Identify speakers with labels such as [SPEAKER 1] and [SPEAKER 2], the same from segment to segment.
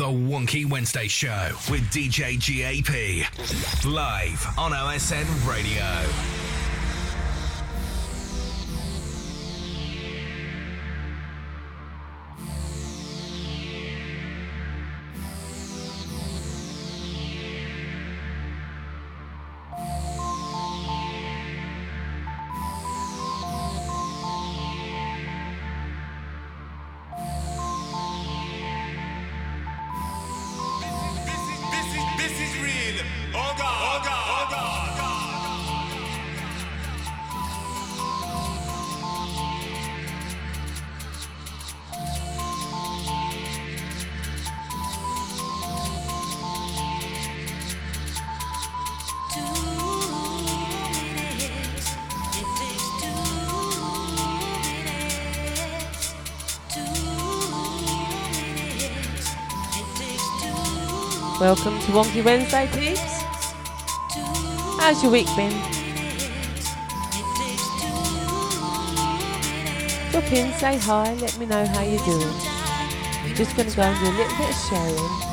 [SPEAKER 1] The Wonky Wednesday Show with DJ GAP. Live on OSN Radio.
[SPEAKER 2] Welcome to Wonky Wednesday, peeps. How's your week been? Drop in, say hi, let me know how you're doing. Just going to go and do a little bit of sharing.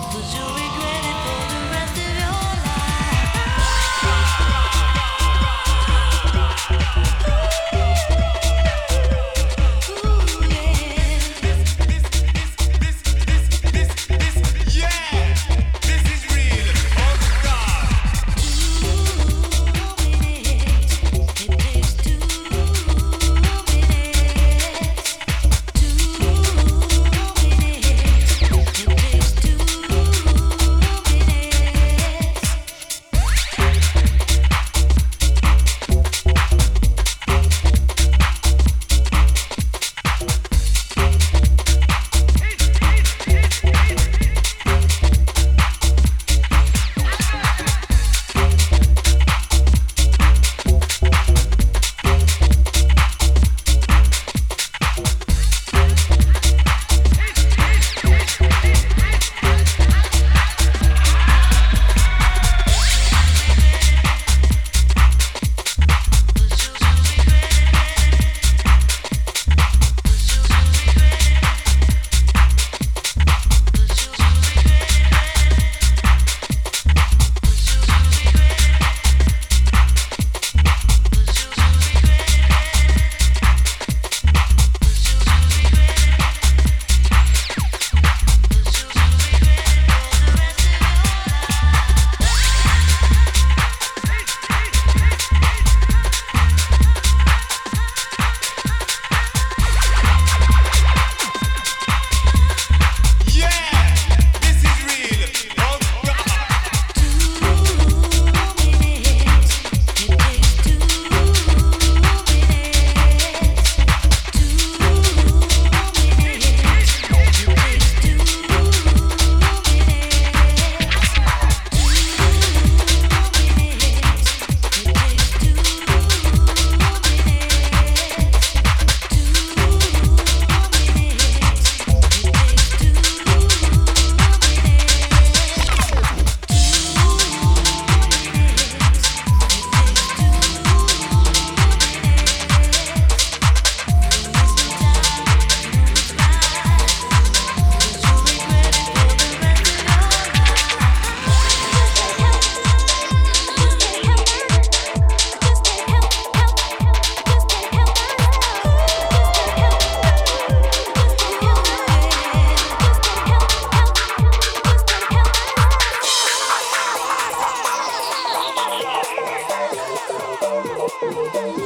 [SPEAKER 2] Thank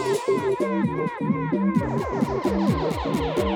[SPEAKER 2] you.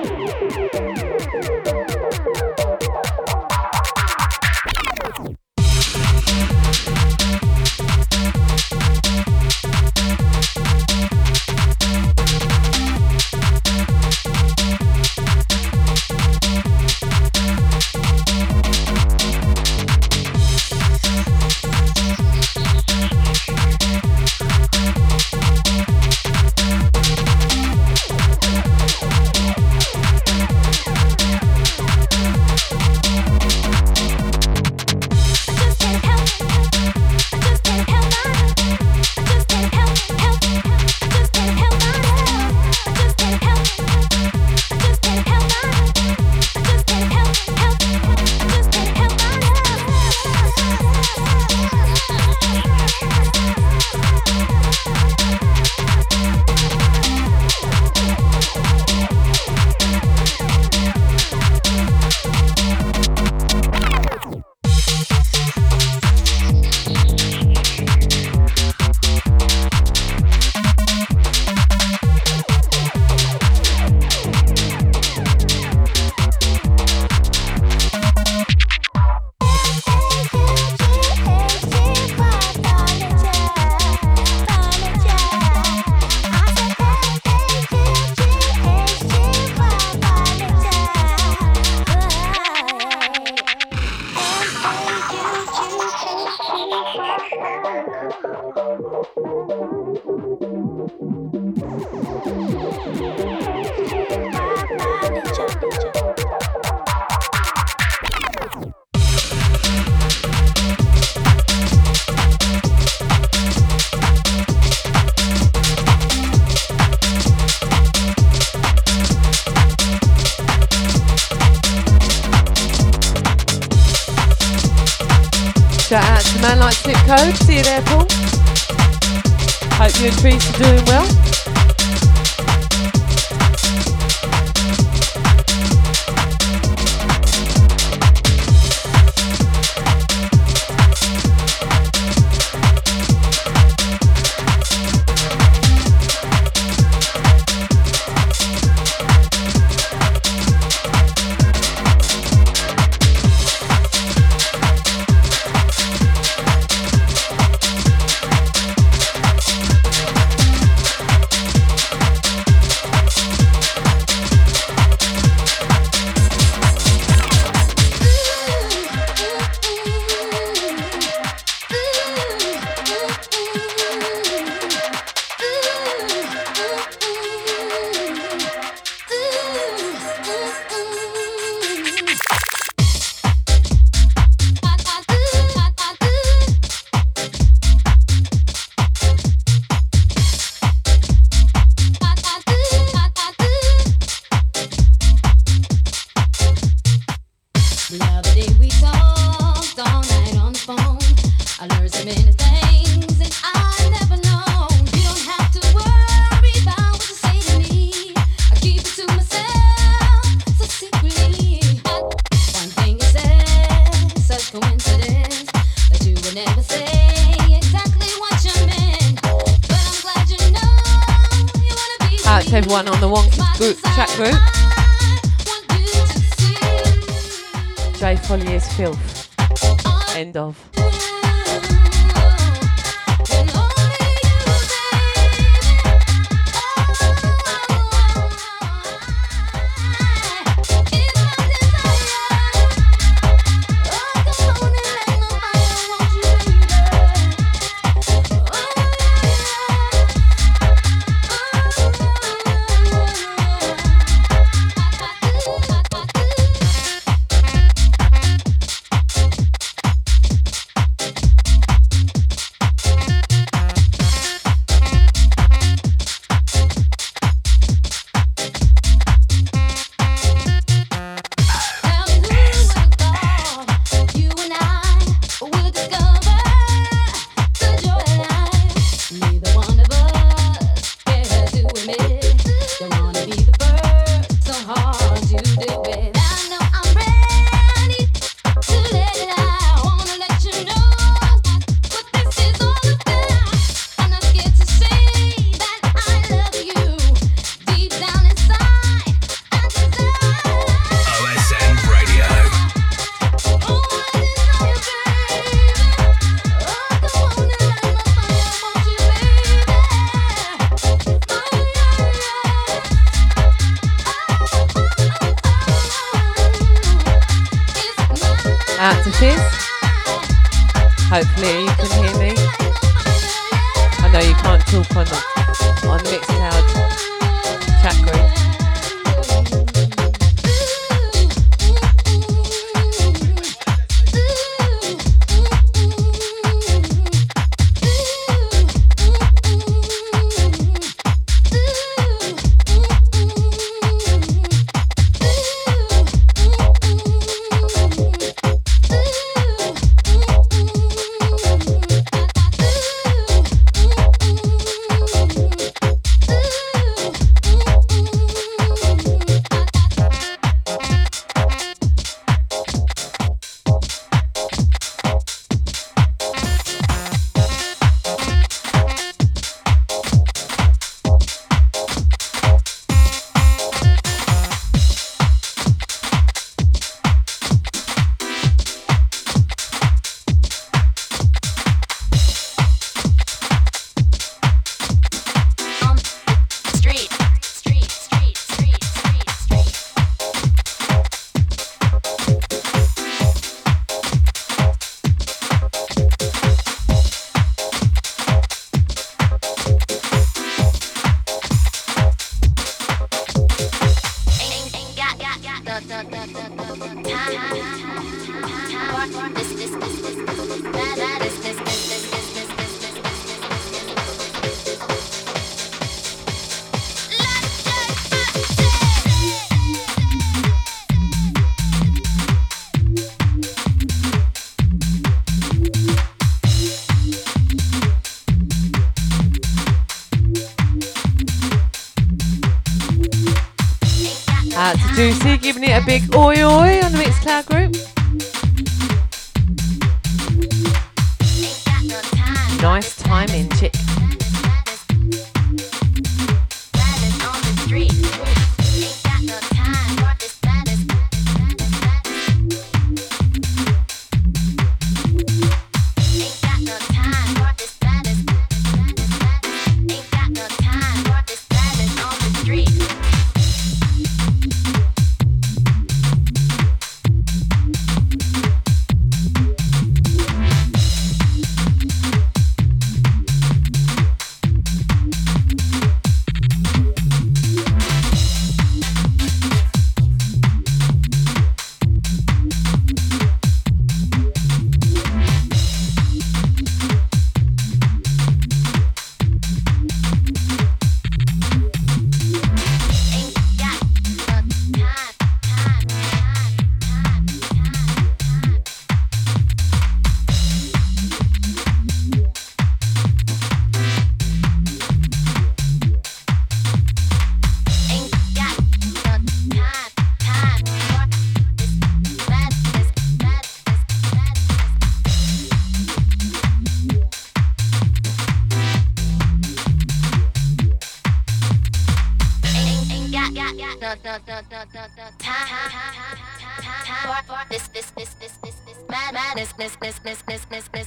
[SPEAKER 3] miss miss miss miss miss miss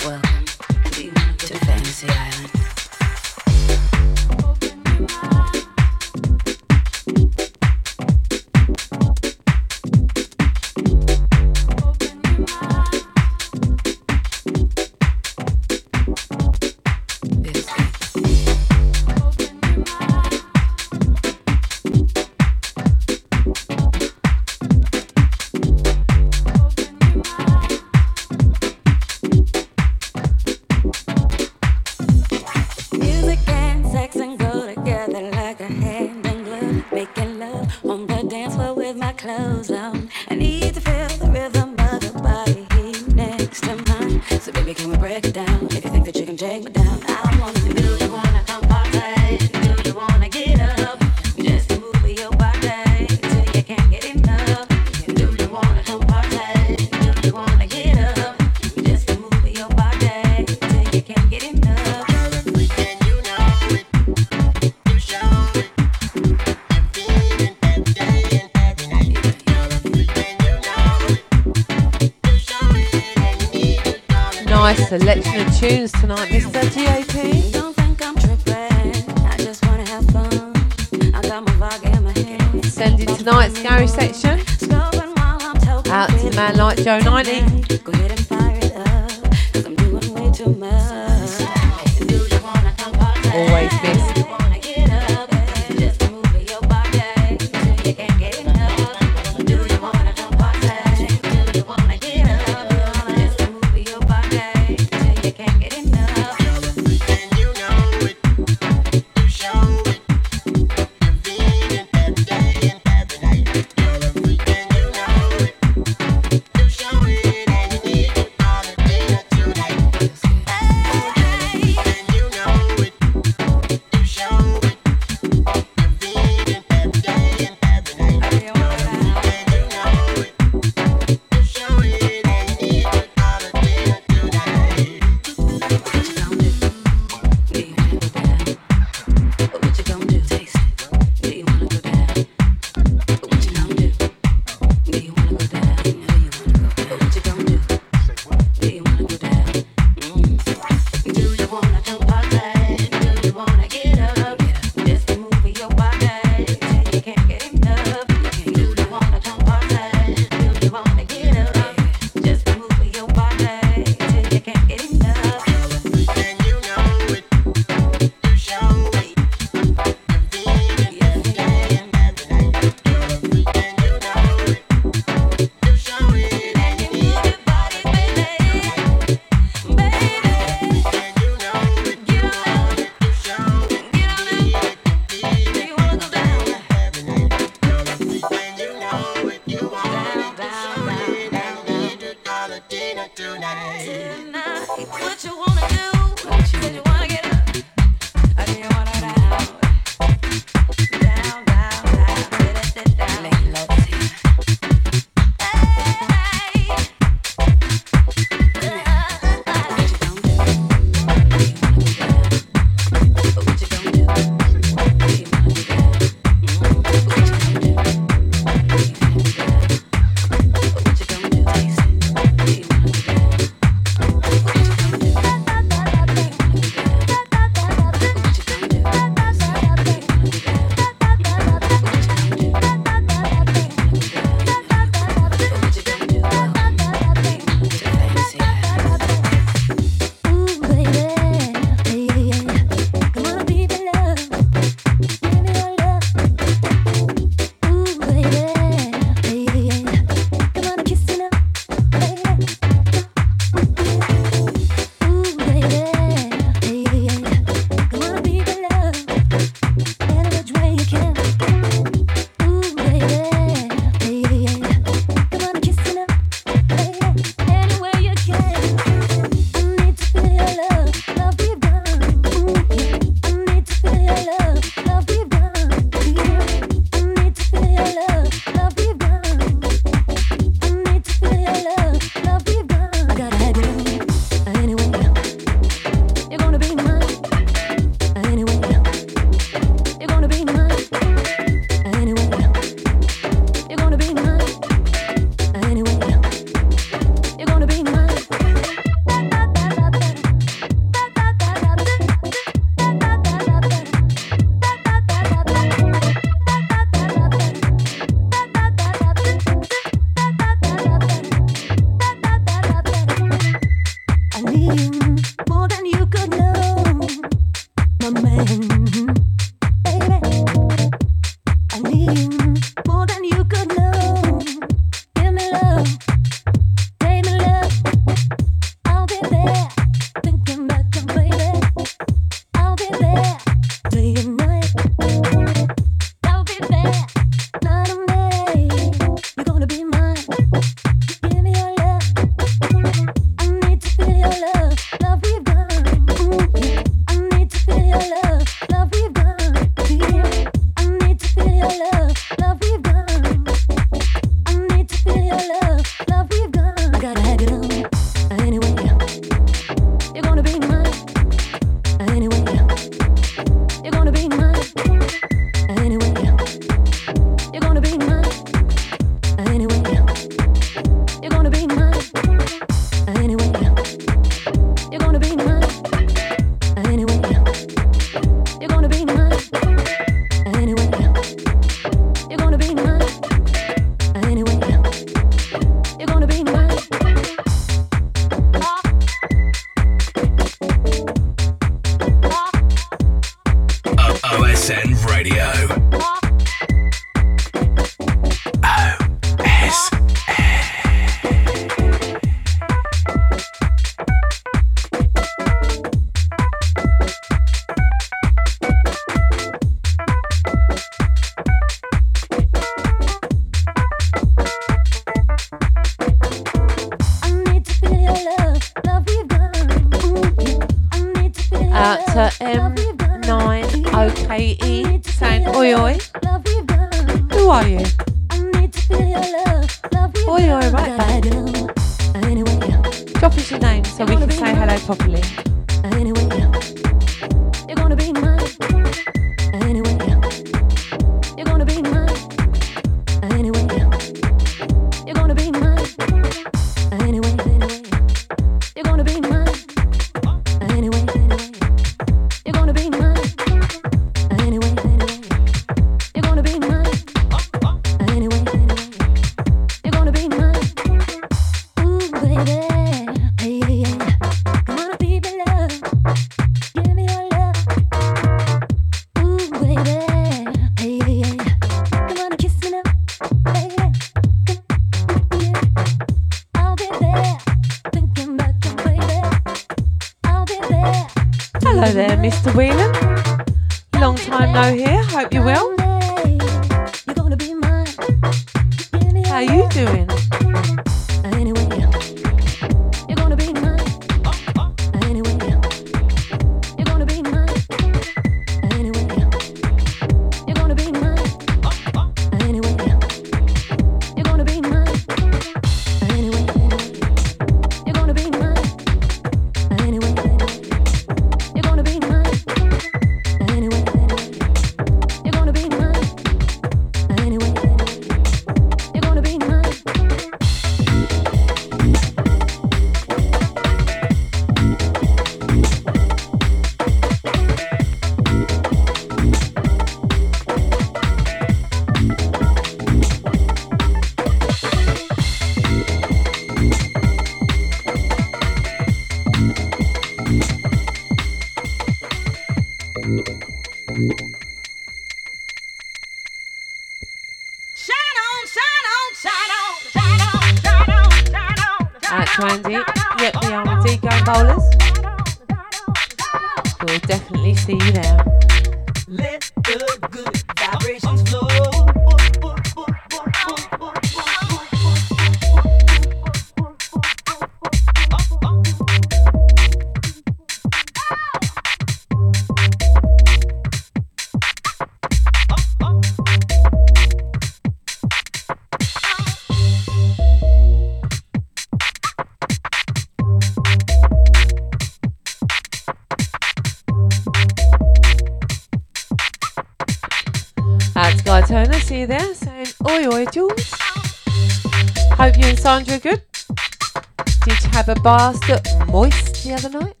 [SPEAKER 3] Bath moist the
[SPEAKER 4] other night?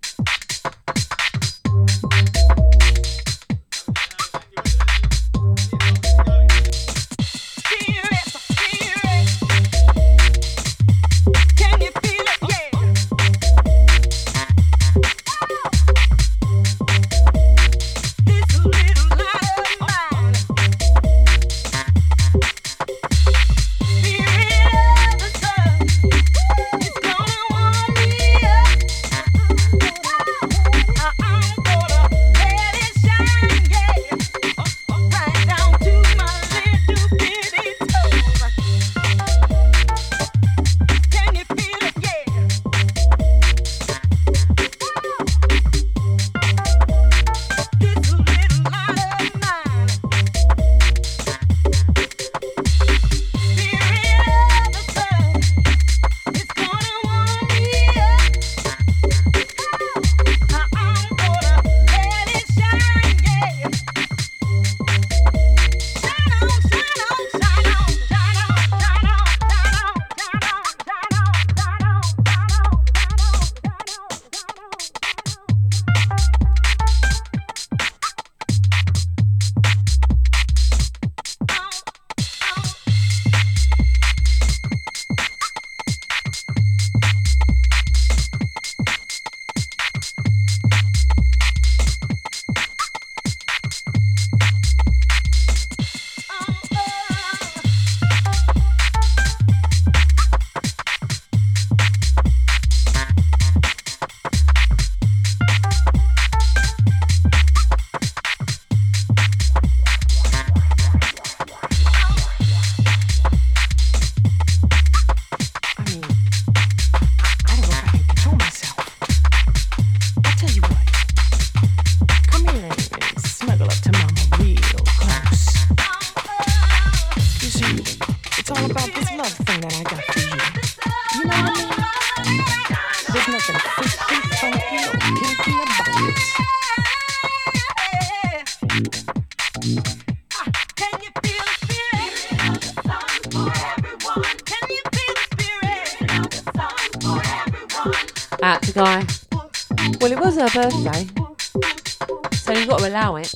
[SPEAKER 4] So you've got to allow it.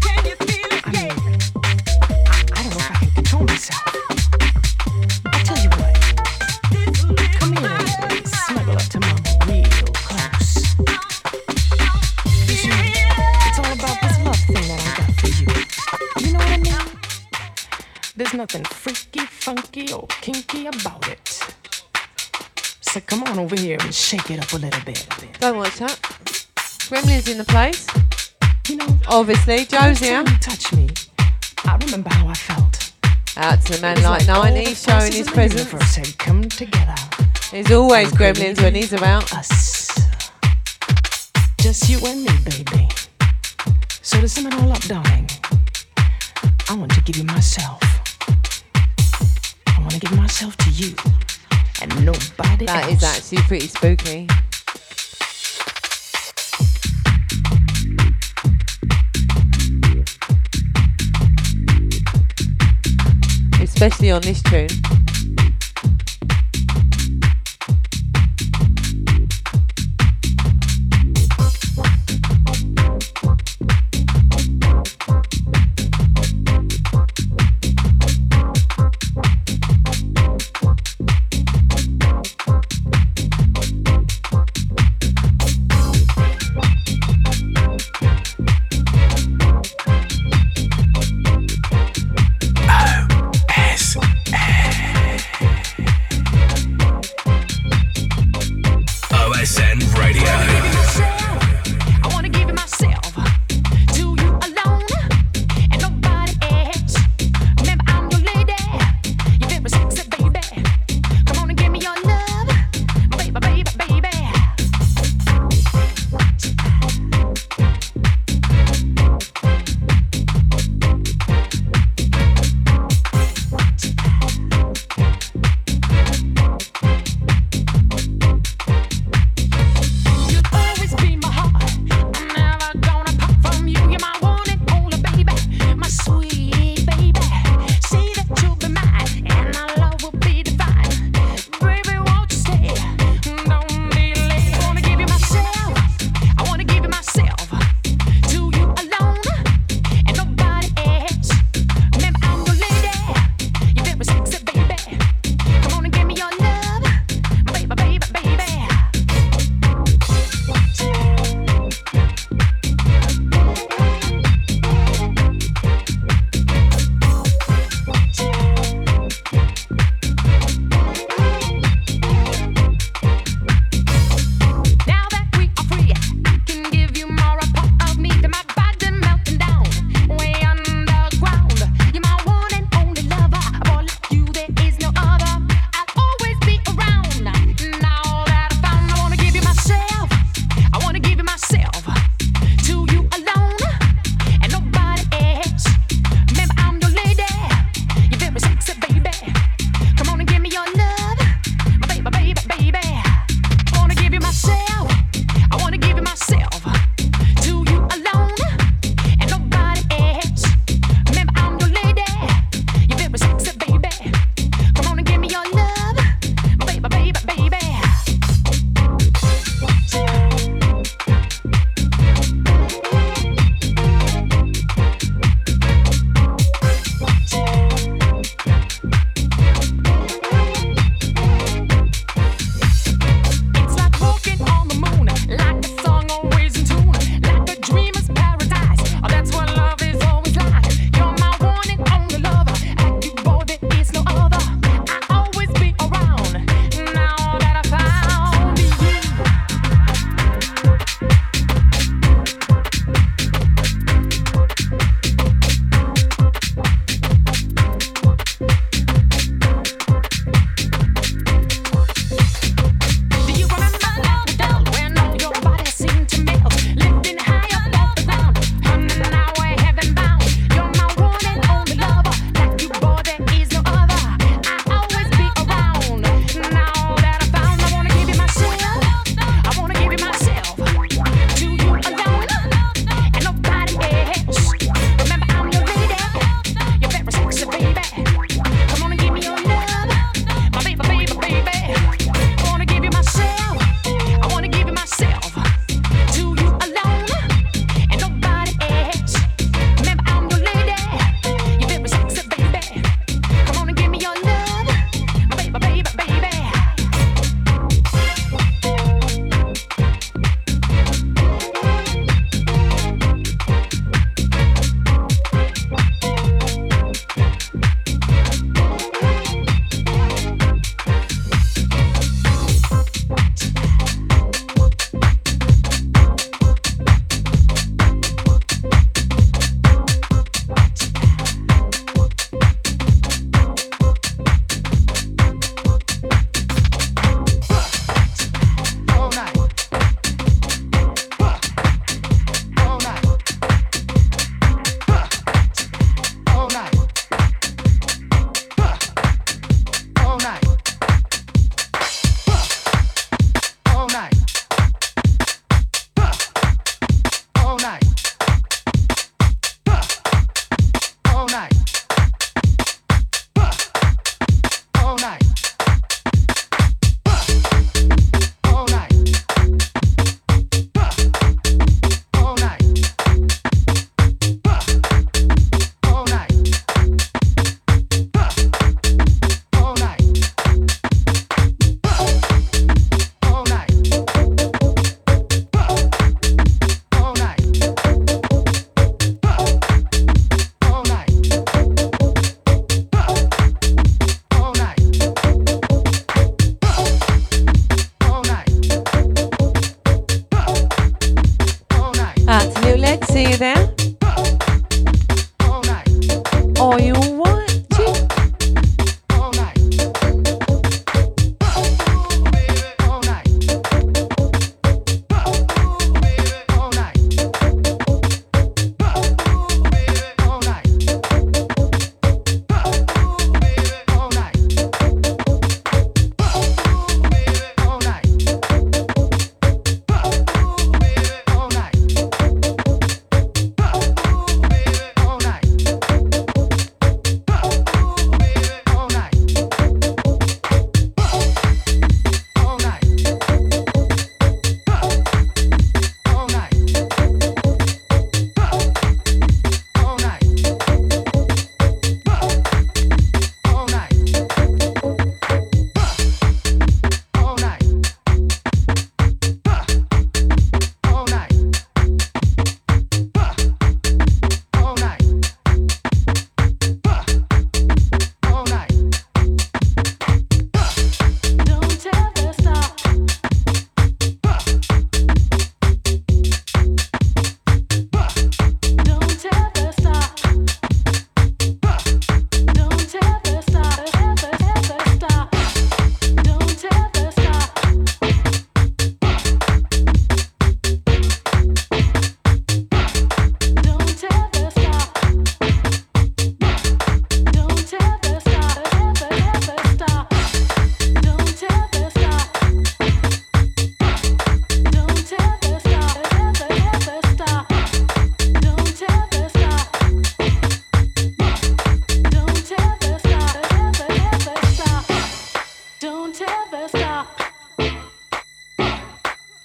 [SPEAKER 4] Can you feel big? I don't know if I can control myself. I'll tell you what. Come in, smell up to my real close. It's all about
[SPEAKER 2] this love thing that I got for you. You know what I mean? There's
[SPEAKER 5] nothing freaky, funky, or kinky about it. So come on over here and shake it up a little bit.
[SPEAKER 2] Don't watch that. Gremlin's in the place.
[SPEAKER 5] You know,
[SPEAKER 2] obviously, Joe's here.
[SPEAKER 5] touch me. I remember how I felt.
[SPEAKER 2] Out to the man like, like 90, showing his presence.
[SPEAKER 5] Had come together.
[SPEAKER 2] There's always gremlins when he's around.
[SPEAKER 5] Us. Just you and me, baby. So to sum it all up, darling, I want to give you myself. Want to give myself to you and nobody
[SPEAKER 2] That
[SPEAKER 5] else.
[SPEAKER 2] is actually pretty spooky. Especially on this tune.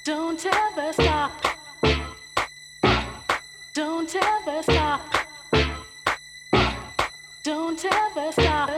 [SPEAKER 6] Don't ever stop.
[SPEAKER 7] Don't ever stop. Don't ever stop.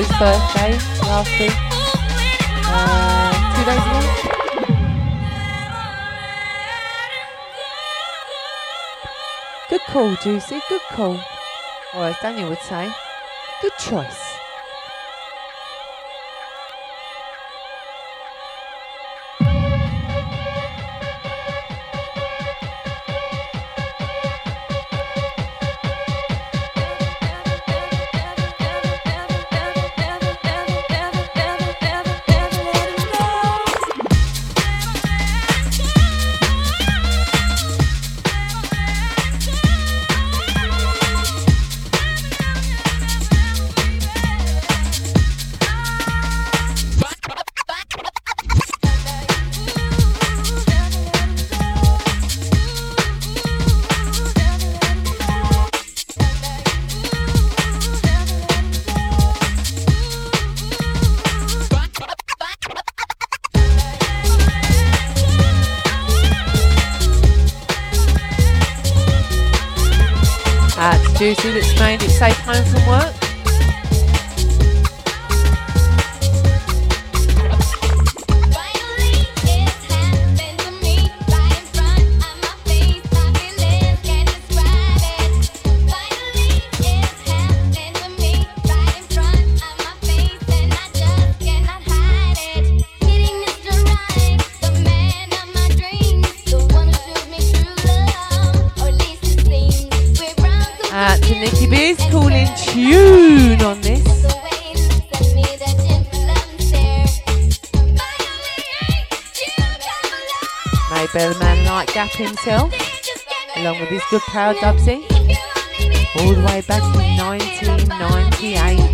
[SPEAKER 7] Joe's birthday last week. Uh, two days ago. Good call, Juicy. Good call. Or as Daniel would say, good choice.
[SPEAKER 2] Himself, along with his good pal Dubsy, all the way back in 1998.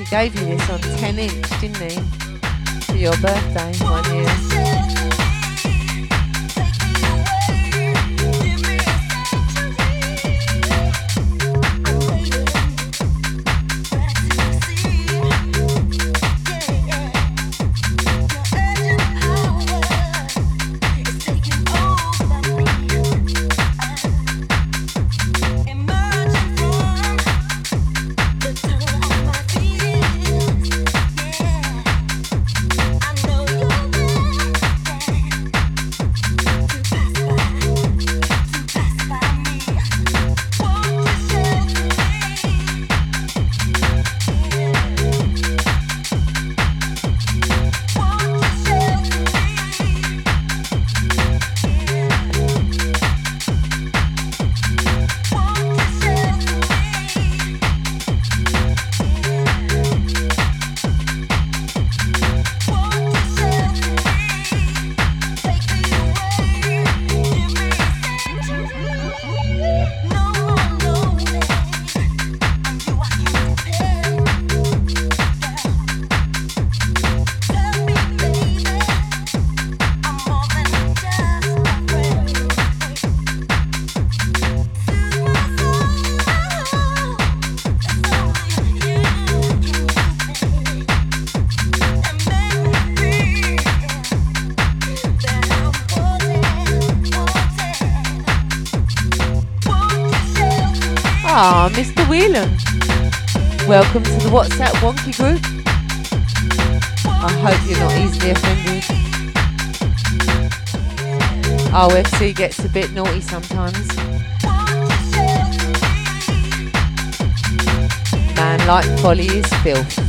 [SPEAKER 2] Actually gave you this on 10 inch, didn't he? For your birthday one year.
[SPEAKER 8] WhatsApp Wonky group. I hope you're not easily offended. OFC gets a bit naughty sometimes. Man like folly is filth.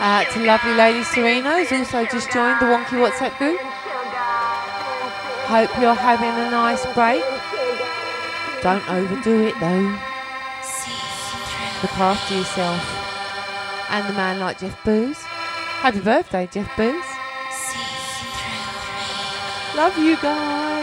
[SPEAKER 8] Out to lovely lady Serena, who's also just joined the Wonky WhatsApp group. Hope you're having a nice break. Don't overdo it though. Look after yourself. And the man like Jeff Booze. Happy birthday, Jeff Booze. Love you guys.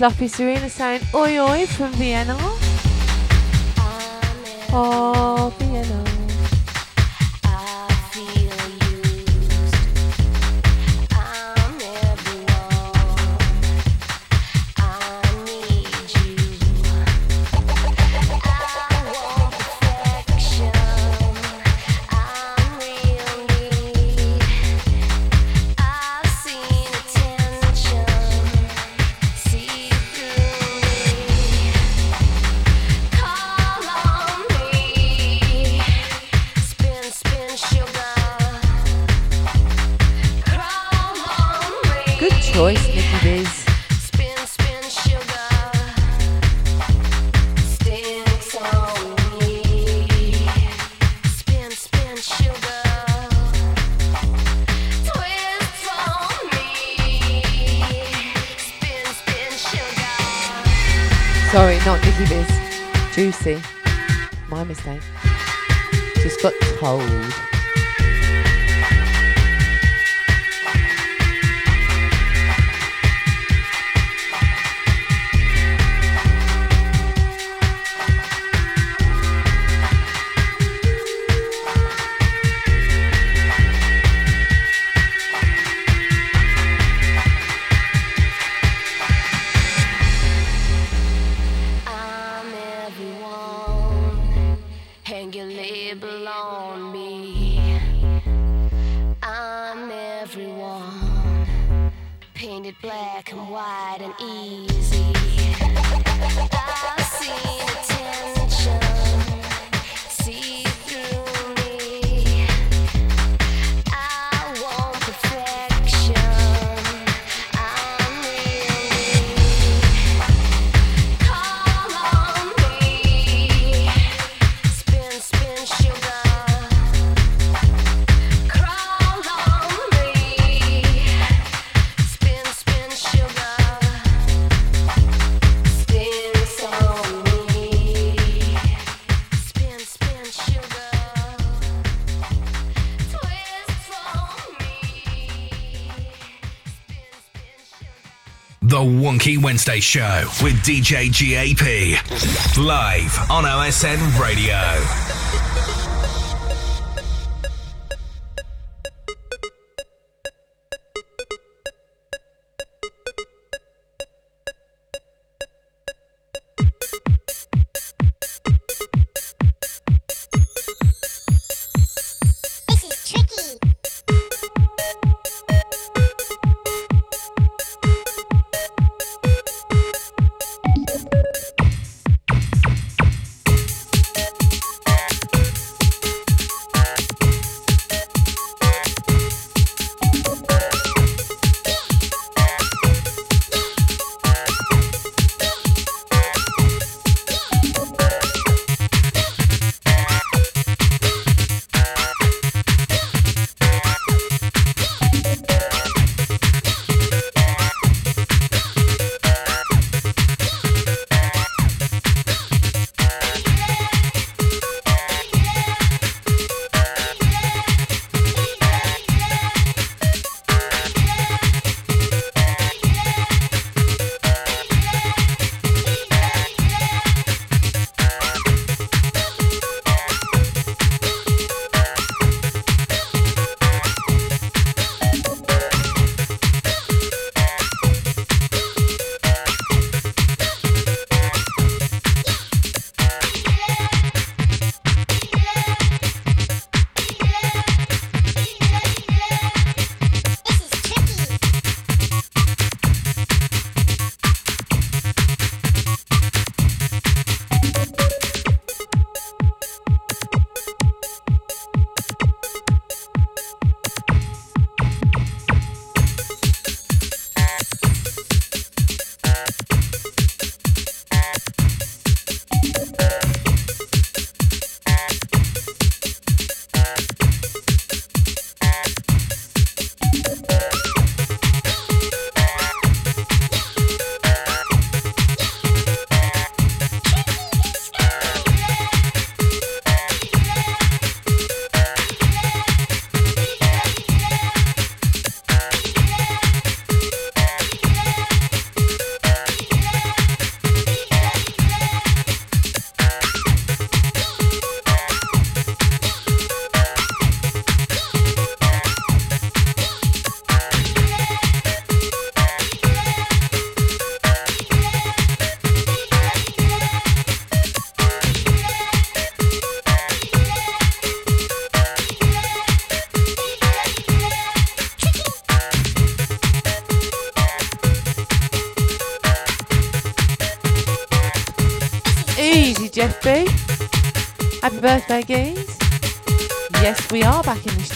[SPEAKER 8] Fluffy Serena saying oi oi from Vienna. Oh, Vienna.
[SPEAKER 1] Wednesday show with DJ GAP live on OSN Radio.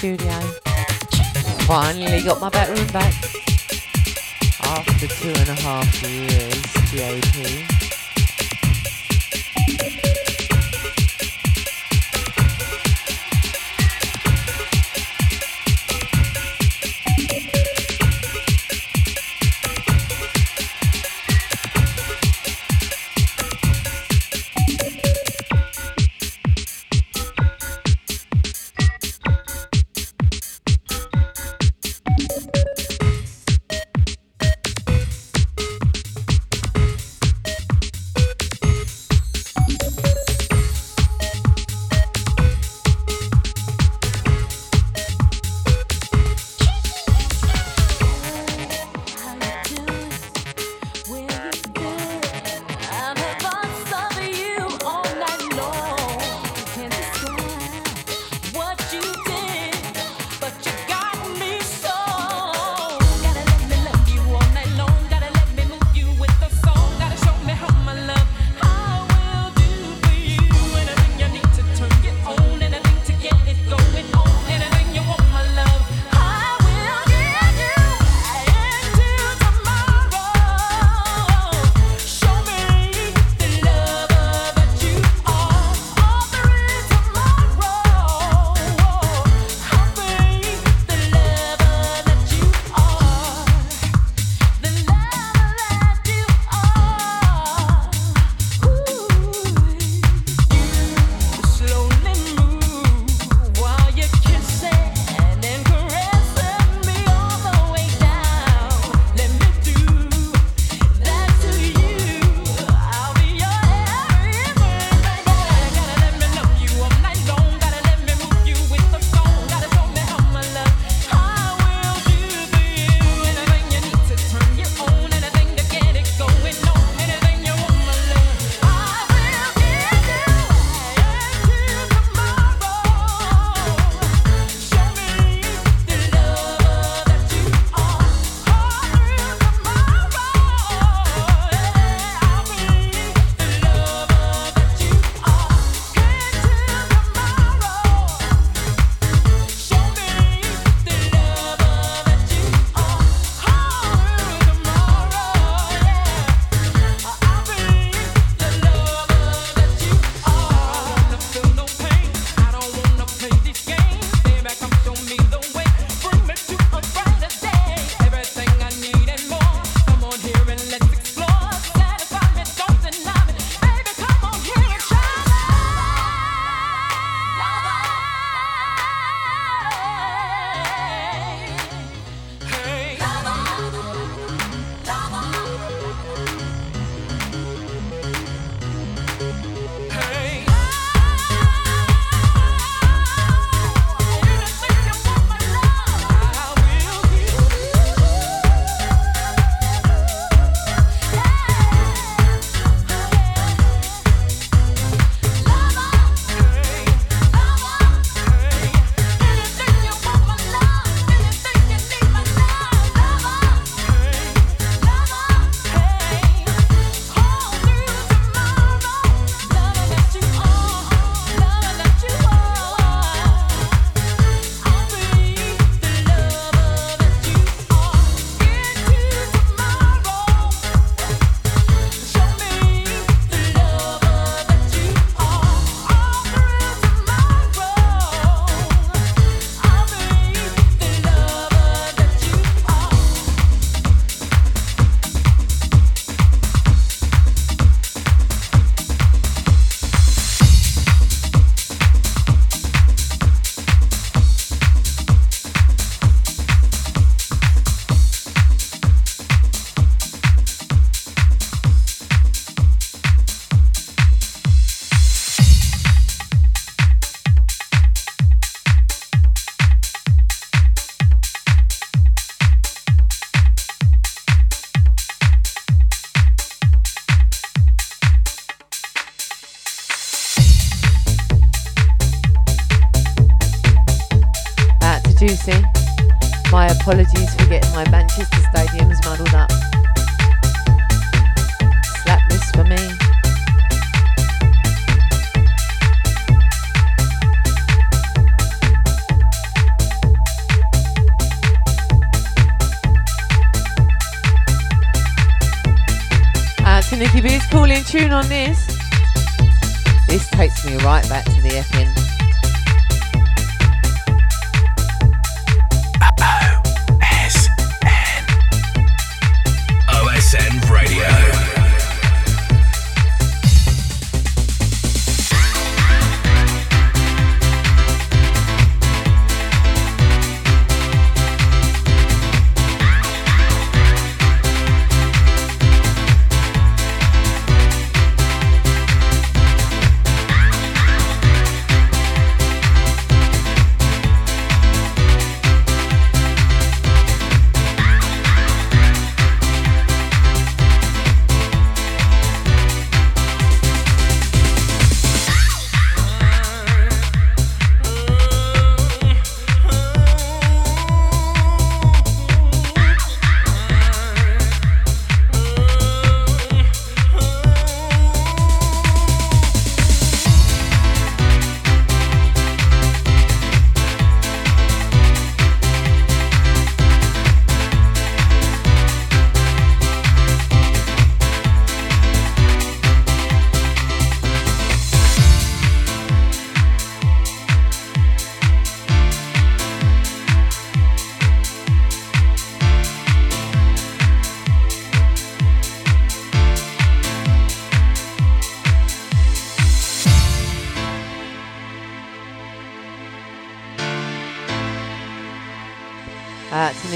[SPEAKER 2] studio. Finally got my bedroom back. After two and a half years, GAP.
[SPEAKER 9] Apologies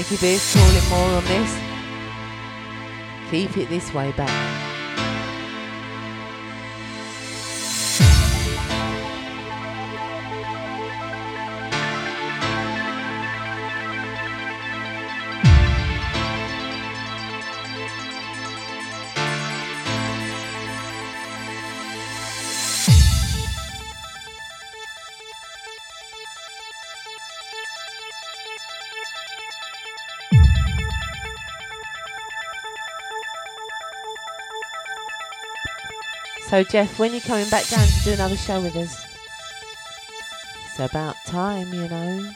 [SPEAKER 9] Nicky B's calling more on this. Keep it this way back. So Jeff, when you coming back down to do another show with us? It's about time, you know.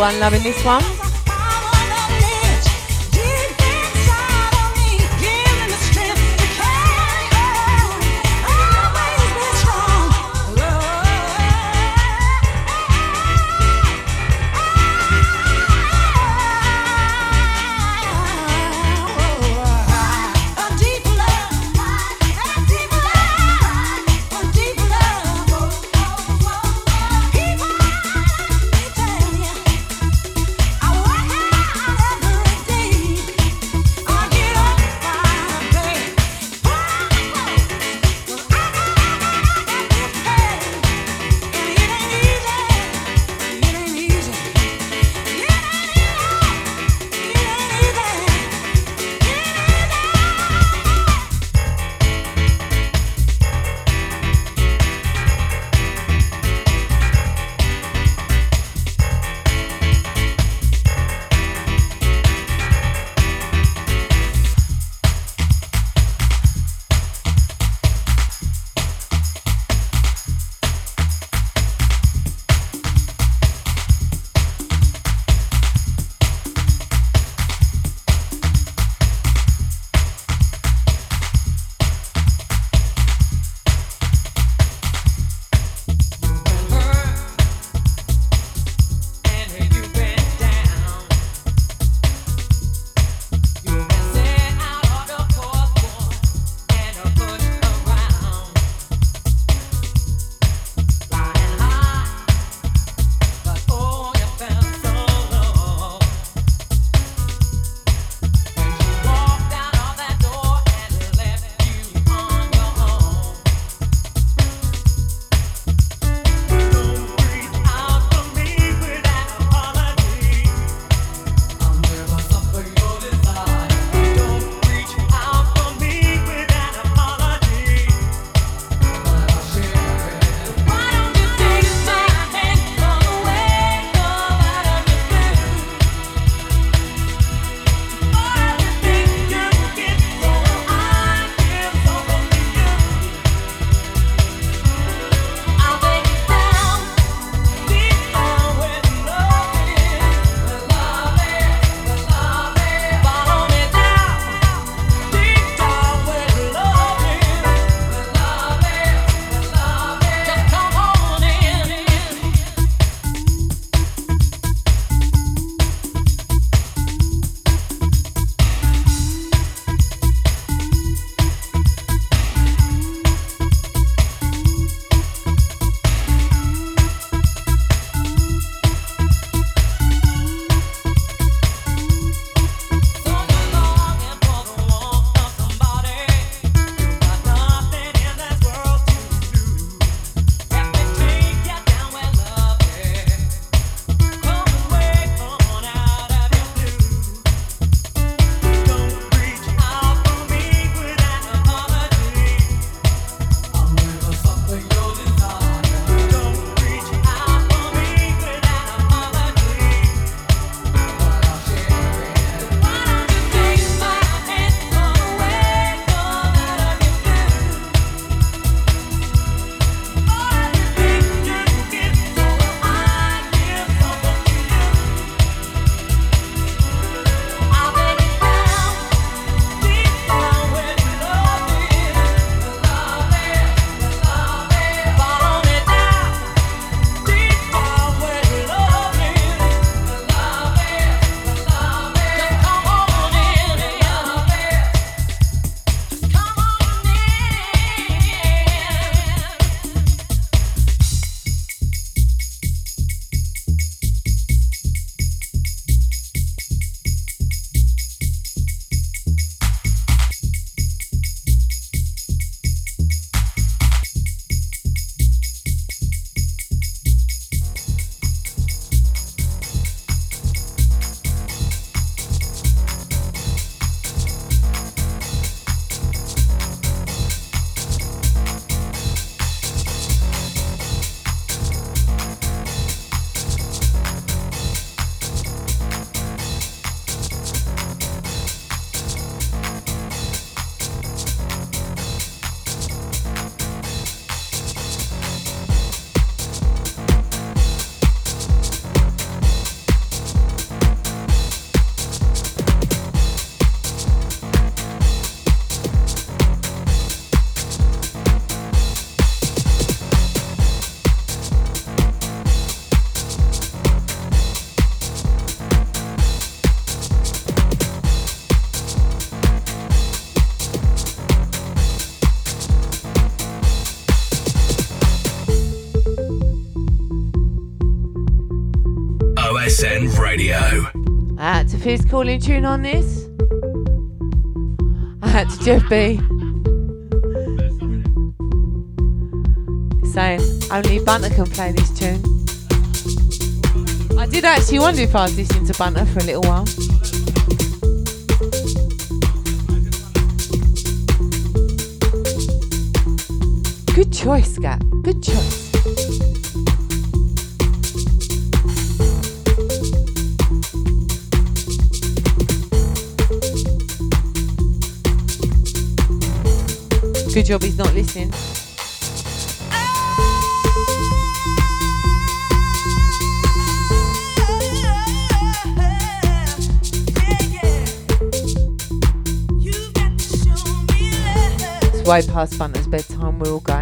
[SPEAKER 10] Everyone loving this one.
[SPEAKER 4] Had calling tune on this. I had to Jeff B. Saying only Bunter can play this tune. I did actually wonder if I was listening to Bunter for a little while. Good choice, Gat. Job he's not listening. It's way past Bunter's bedtime. We're all going.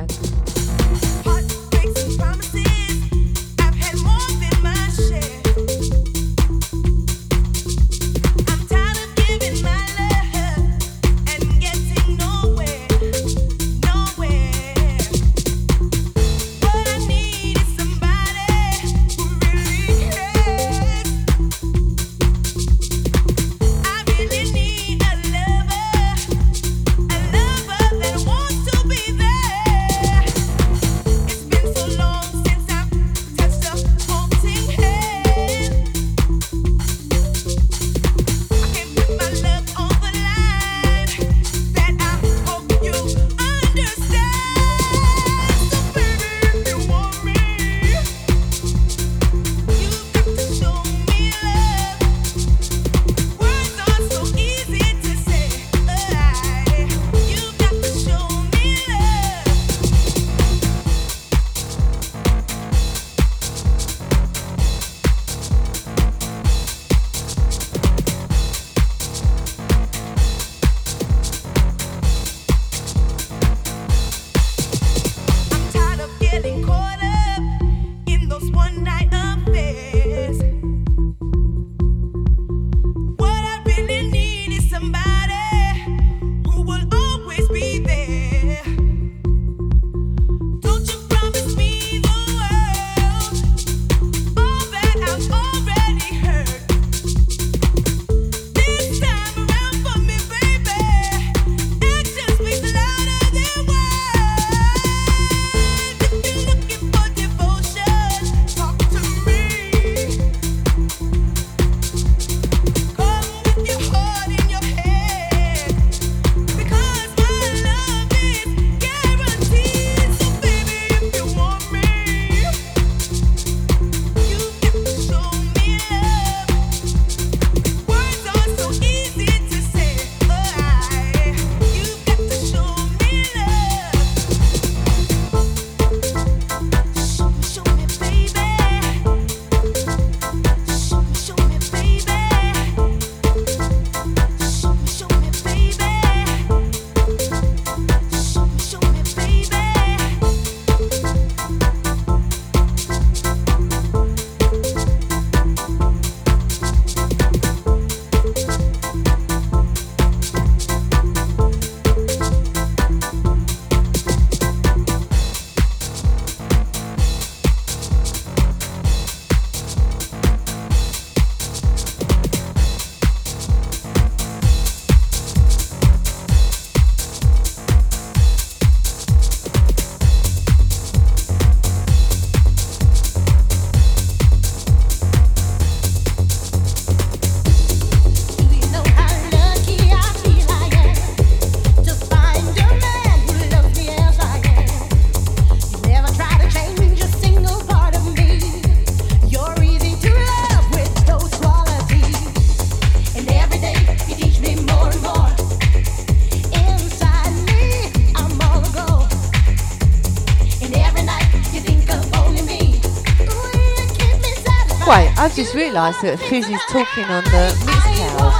[SPEAKER 4] I've just realised that Fizz is talking on the Mixcloud.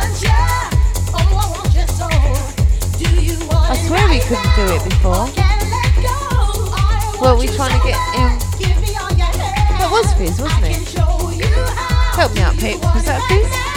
[SPEAKER 4] I swear we couldn't do it before. Well, we trying to get him. That was Fizz, wasn't it? Help me out, Pete. Was that Fizz?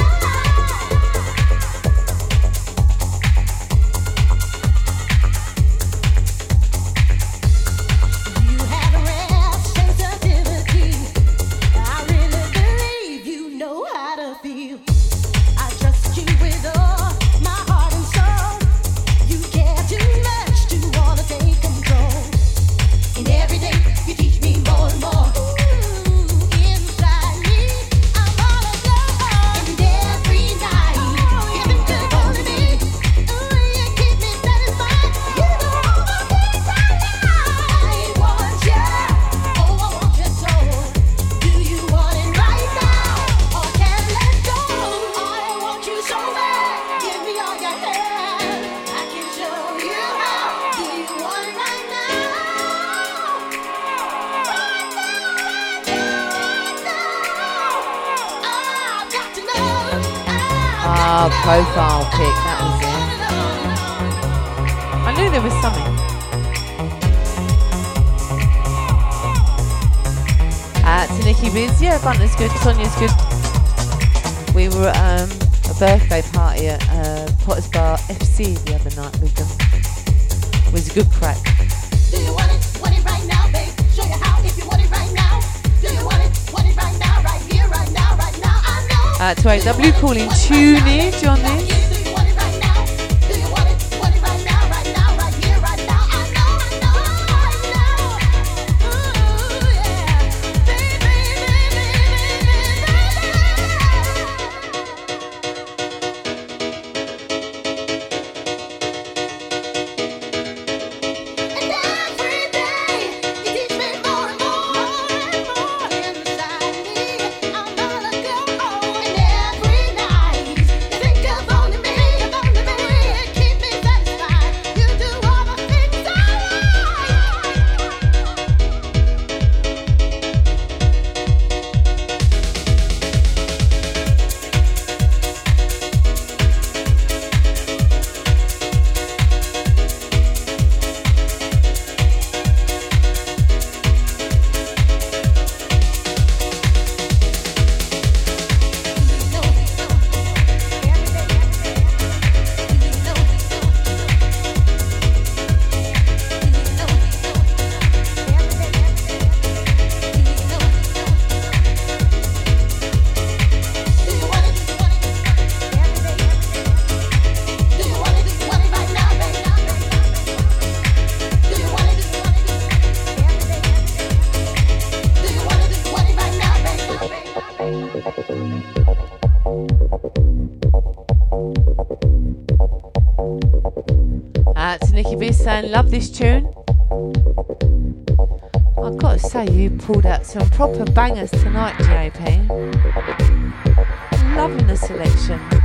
[SPEAKER 11] Profile pic, that was it. I knew there was something. Uh, to Nikki Biz, yeah, Bunter's good, Sonia's good. We were at um, a birthday party at uh, Potters Bar FC the other night with them. It was a good crack. uh, to AW calling Tune Johnny. this tune. I've got to say, you pulled out some proper bangers tonight, JP. Loving the selection.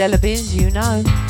[SPEAKER 9] Stella Biz, you know.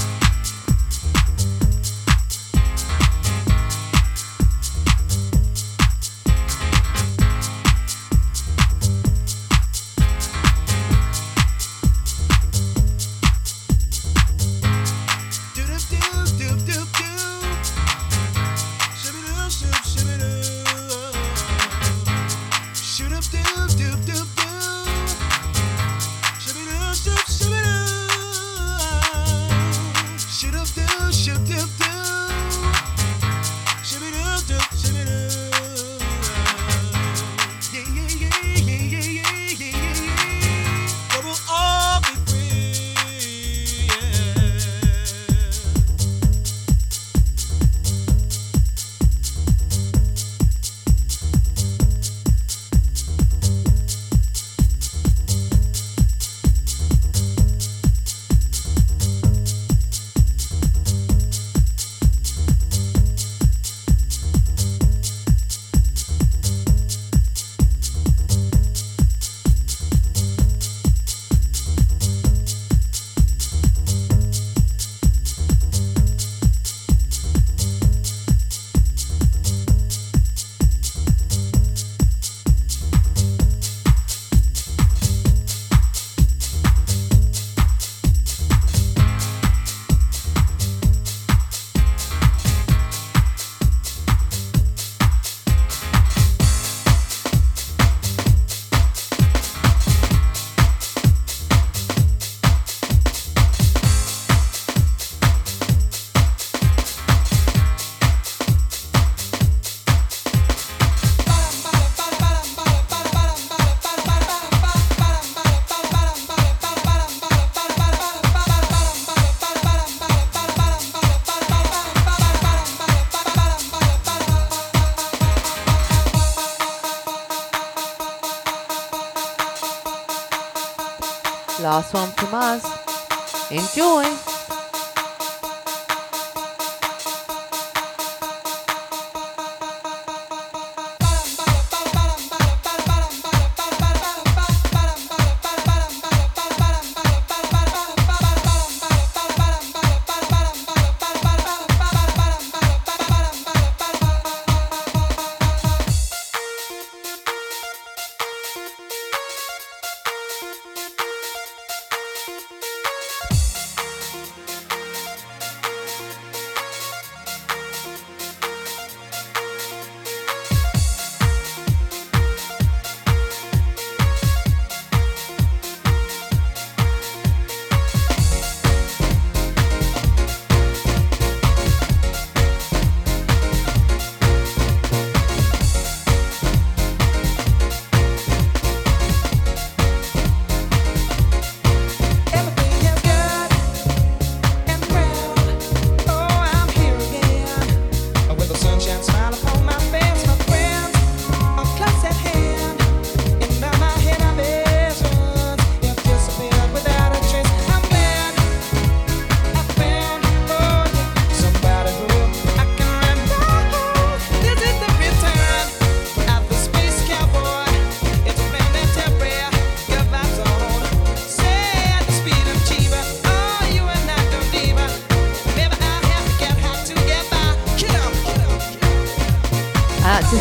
[SPEAKER 4] last one from us. Enjoy!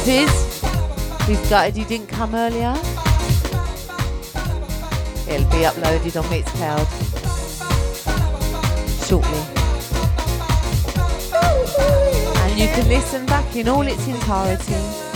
[SPEAKER 4] Diz, who's gutted you didn't come earlier. It'll be uploaded on Mixcloud shortly. And you can listen back in all its entirety.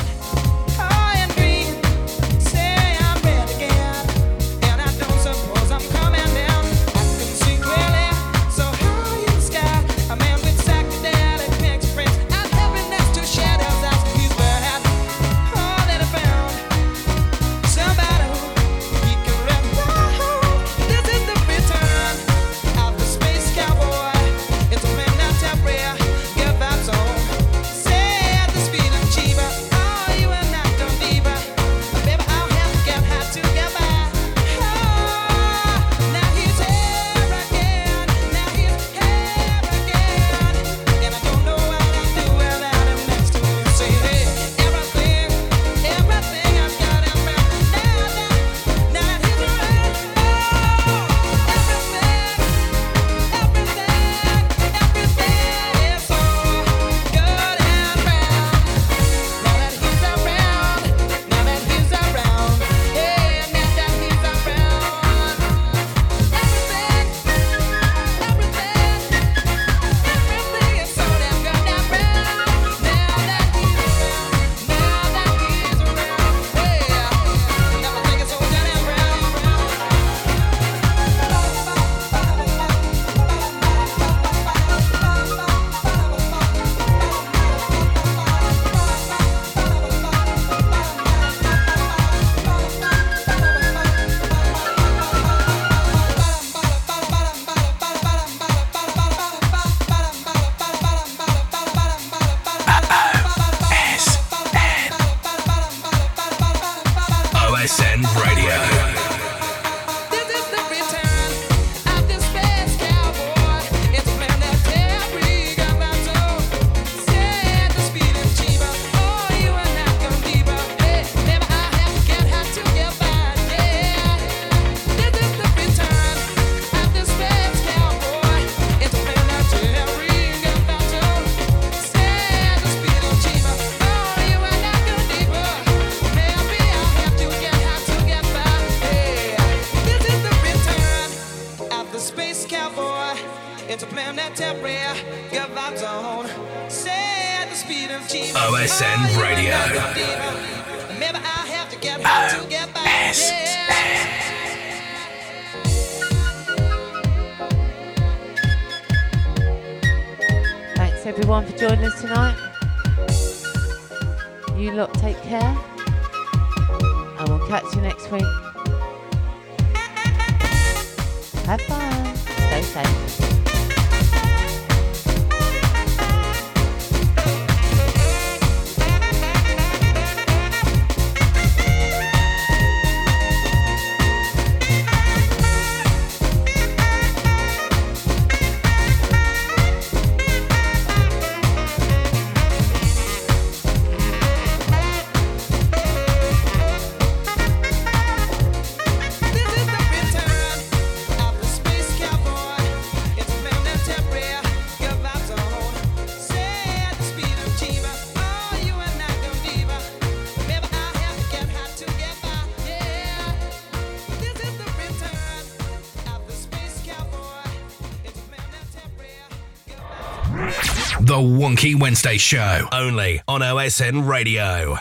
[SPEAKER 1] Wonky Wednesday Show, only on OSN Radio.